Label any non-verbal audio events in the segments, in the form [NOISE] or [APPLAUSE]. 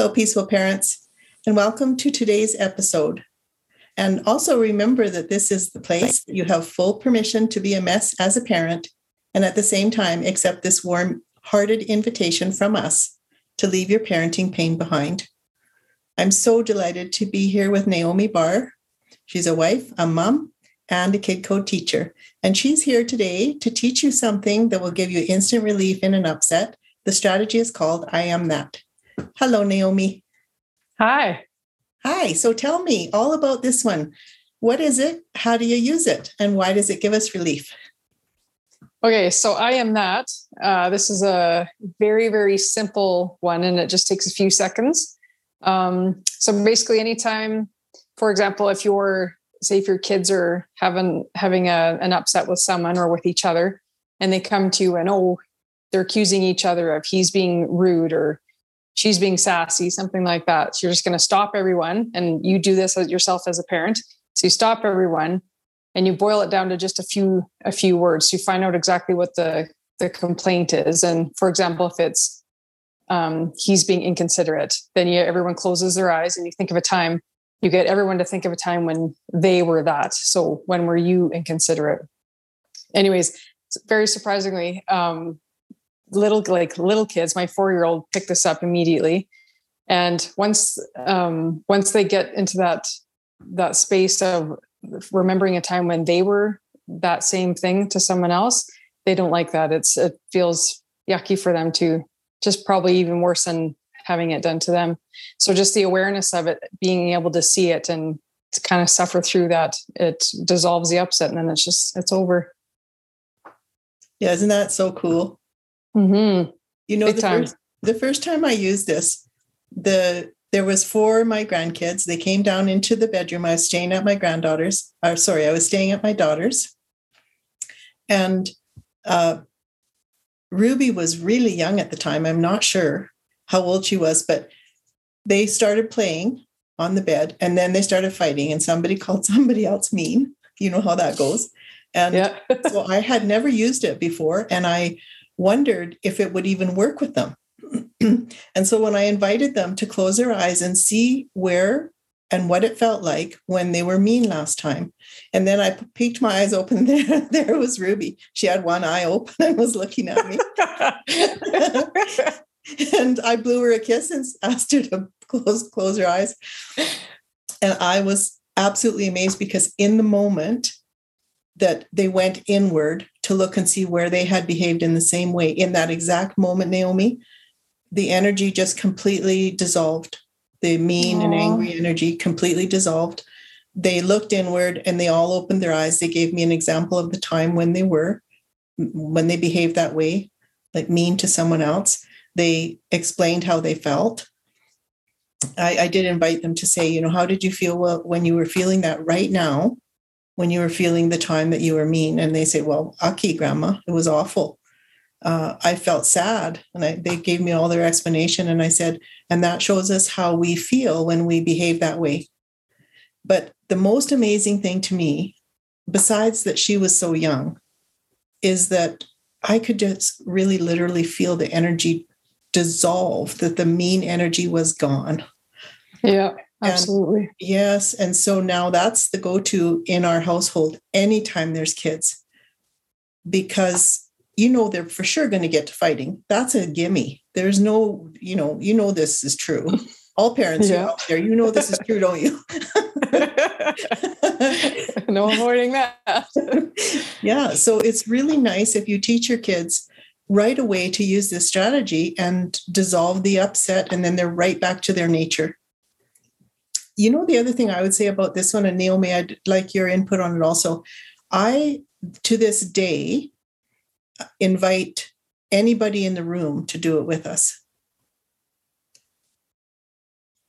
Hello, peaceful parents, and welcome to today's episode. And also remember that this is the place you have full permission to be a mess as a parent, and at the same time, accept this warm hearted invitation from us to leave your parenting pain behind. I'm so delighted to be here with Naomi Barr. She's a wife, a mom, and a kid code teacher. And she's here today to teach you something that will give you instant relief in an upset. The strategy is called I Am That. Hello, Naomi. Hi. Hi. So tell me all about this one. What is it? How do you use it? And why does it give us relief? Okay, so I am that. Uh, this is a very, very simple one, and it just takes a few seconds. Um, so basically, anytime, for example, if you're say if your kids are having having a, an upset with someone or with each other, and they come to you and oh, they're accusing each other of he's being rude or she's being sassy, something like that. So you're just going to stop everyone, and you do this yourself as a parent. So you stop everyone, and you boil it down to just a few a few words. You find out exactly what the the complaint is, and for example, if it's um, he's being inconsiderate, then you, everyone closes their eyes and you think of a time. You get everyone to think of a time when they were that. So when were you inconsiderate? Anyways, very surprisingly, um, little like little kids my four year old picked this up immediately. And once um, once they get into that that space of remembering a time when they were that same thing to someone else they don't like that. It's it feels yucky for them to just probably even worse than having it done to them. So just the awareness of it being able to see it and to kind of suffer through that it dissolves the upset and then it's just it's over. Yeah isn't that so cool Mm-hmm. You know, the first, the first time I used this, the there was four of my grandkids. They came down into the bedroom. I was staying at my granddaughter's, or sorry, I was staying at my daughter's. And uh, Ruby was really young at the time. I'm not sure how old she was, but they started playing on the bed and then they started fighting, and somebody [LAUGHS] called somebody else mean. You know how that goes. And yeah. so I had never used it before. And I wondered if it would even work with them. [CLEARS THROAT] and so when I invited them to close their eyes and see where and what it felt like when they were mean last time. And then I peeked my eyes open. [LAUGHS] There, there was Ruby. She had one eye open and was looking at me. [LAUGHS] and I blew her a kiss and asked her to close close her eyes. And I was absolutely amazed because in the moment, that they went inward to look and see where they had behaved in the same way in that exact moment, Naomi. The energy just completely dissolved. The mean Aww. and angry energy completely dissolved. They looked inward and they all opened their eyes. They gave me an example of the time when they were, when they behaved that way, like mean to someone else. They explained how they felt. I, I did invite them to say, you know, how did you feel when you were feeling that right now? When you were feeling the time that you were mean and they say well aki grandma. It was awful. Uh, i felt sad and I, they gave me all their explanation and i said and that shows us how we feel when we behave that way. But the most amazing thing to me besides that she was so young is that i could just really literally feel the energy dissolve that the mean energy was gone. Yeah Absolutely. And yes. And so now that's the go to in our household anytime there's kids, because you know they're for sure going to get to fighting. That's a gimme. There's no, you know, you know this is true. All parents yeah. out there, you know this is true, don't you? [LAUGHS] no avoiding that. [LAUGHS] yeah. So it's really nice if you teach your kids right away to use this strategy and dissolve the upset, and then they're right back to their nature. You know, the other thing I would say about this one, and Naomi, I'd like your input on it also. I, to this day, invite anybody in the room to do it with us.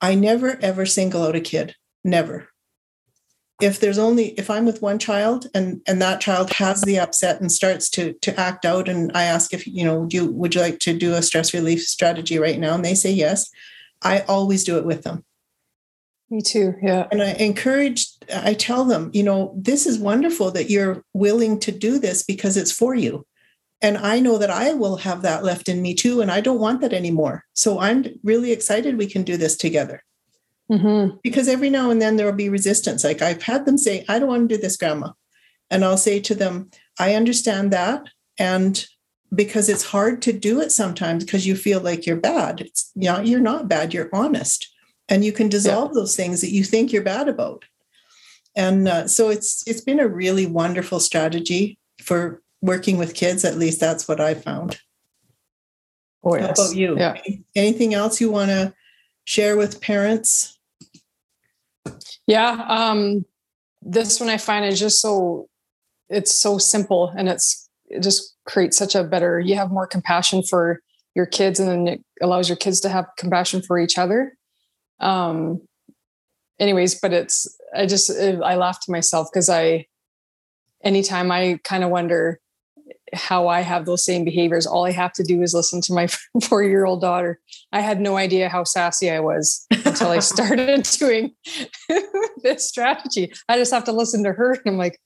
I never ever single out a kid. Never. If there's only if I'm with one child and and that child has the upset and starts to to act out and I ask if you know, do you, would you like to do a stress relief strategy right now and they say yes, I always do it with them. Me too. Yeah. And I encourage, I tell them, you know, this is wonderful that you're willing to do this because it's for you. And I know that I will have that left in me too. And I don't want that anymore. So I'm really excited we can do this together. Mm-hmm. Because every now and then there will be resistance. Like I've had them say, I don't want to do this, Grandma. And I'll say to them, I understand that. And because it's hard to do it sometimes because you feel like you're bad. It's you know, you're not bad, you're honest. And you can dissolve yeah. those things that you think you're bad about. And uh, so it's it's been a really wonderful strategy for working with kids, at least that's what I found. Oh, yes. How about you? Yeah. Anything else you want to share with parents? Yeah. Um, this one I find is just so, it's so simple and it's, it just creates such a better, you have more compassion for your kids and then it allows your kids to have compassion for each other. Um, anyways, but it's, I just, I laugh to myself because I, anytime I kind of wonder, how I have those same behaviors. All I have to do is listen to my [LAUGHS] four year old daughter. I had no idea how sassy I was until I [LAUGHS] started doing [LAUGHS] this strategy. I just have to listen to her and I'm like,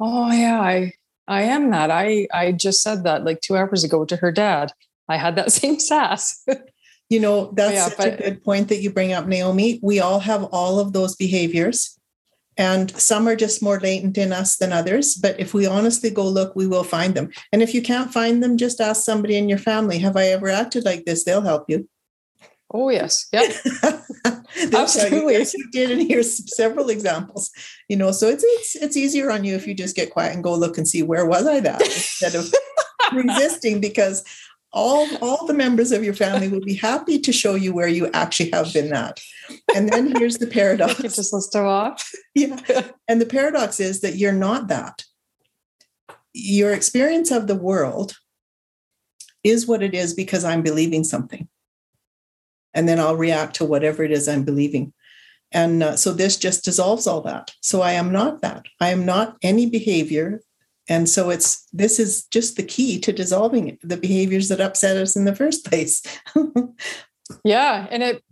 oh yeah, I I am that. I I just said that like two hours ago to her dad. I had that same sass. You know, that's yeah, such a good point that you bring up, Naomi. We all have all of those behaviors. And some are just more latent in us than others. But if we honestly go look, we will find them. And if you can't find them, just ask somebody in your family, Have I ever acted like this? They'll help you. Oh, yes. Yep. [LAUGHS] Absolutely. You, yes, you did. And here's several examples. You know, so it's, it's it's easier on you if you just get quiet and go look and see where was I that [LAUGHS] instead of resisting because all all the members of your family will be happy to show you where you actually have been that and then here's the paradox. You just list them off. [LAUGHS] Yeah. And the paradox is that you're not that. Your experience of the world is what it is because i'm believing something. And then i'll react to whatever it is i'm believing. And uh, so this just dissolves all that. So i am not that. I am not any behavior and so it's this is just the key to dissolving the behaviors that upset us in the first place. [LAUGHS] Yeah and it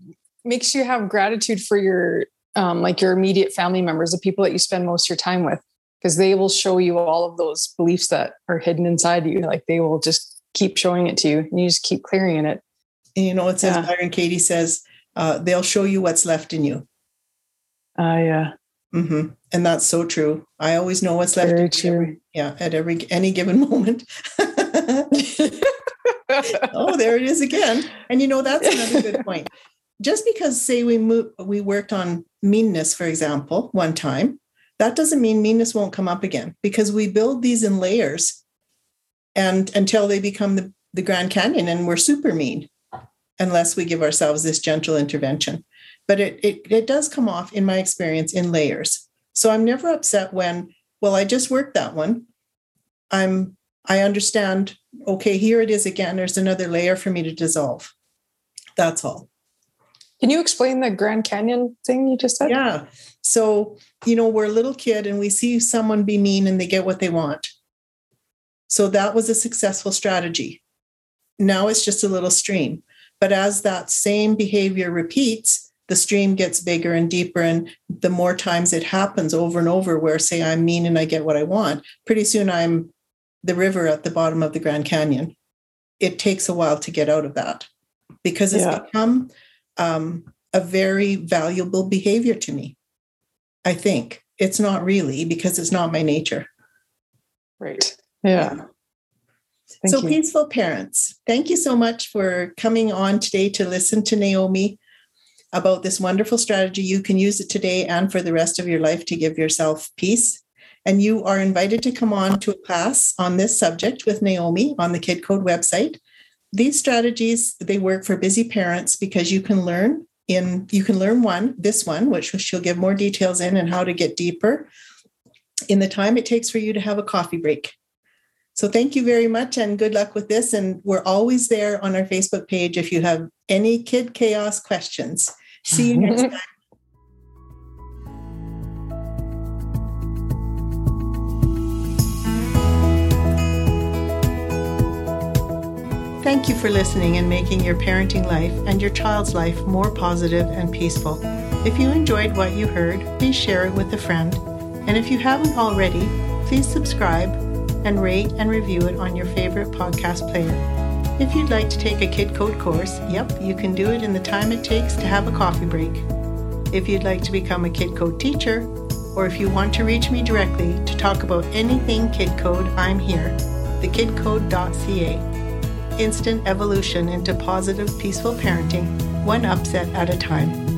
makes you have gratitude for your um, like your immediate family members the people that you spend most of your time with because they will show you all of those beliefs that are hidden inside you like they will just keep showing it to you and you just keep clearing it. And you know it says yeah. byron katie says uh, they'll show you what's left in you. Uh, yeah Mm-hmm. And that's so true. I always know what's left. Very true. Every, yeah, at every any given [LAUGHS] moment. [LAUGHS] oh, there it is again. And you know that's another good [LAUGHS] point. Just because, say, we move, we worked on meanness, for example, one time, that doesn't mean meanness won't come up again because we build these in layers, and until they become the, the Grand Canyon, and we're super mean, unless we give ourselves this gentle intervention but it, it, it does come off in my experience in layers. So I'm never upset when, well, I just worked that one. I'm I understand, okay, here it is again. There's another layer for me to dissolve. That's all. Can you explain the Grand Canyon thing you just said? Yeah. So, you know, we're a little kid and we see someone be mean and they get what they want. So that was a successful strategy. Now it's just a little stream. But as that same behavior repeats, the stream gets bigger and deeper and the more times it happens over and over where say i'm mean and i get what i want pretty soon i'm the river at the bottom of the grand canyon it takes a while to get out of that because it's yeah. become um, a very valuable behavior to me i think it's not really because it's not my nature right yeah, yeah. so you. peaceful parents thank you so much for coming on today to listen to naomi about this wonderful strategy. You can use it today and for the rest of your life to give yourself peace. And you are invited to come on to a class on this subject with Naomi on the Kid Code website. These strategies, they work for busy parents because you can learn in you can learn one, this one, which she'll give more details in and how to get deeper in the time it takes for you to have a coffee break. So thank you very much and good luck with this. And we're always there on our Facebook page if you have any kid chaos questions. See you next [LAUGHS] time. Thank you for listening and making your parenting life and your child's life more positive and peaceful. If you enjoyed what you heard, please share it with a friend. And if you haven't already, please subscribe and rate and review it on your favorite podcast player. If you'd like to take a Kid Code course, yep, you can do it in the time it takes to have a coffee break. If you'd like to become a Kid Code teacher, or if you want to reach me directly to talk about anything Kid Code, I'm here. thekidcode.ca. Instant evolution into positive, peaceful parenting, one upset at a time.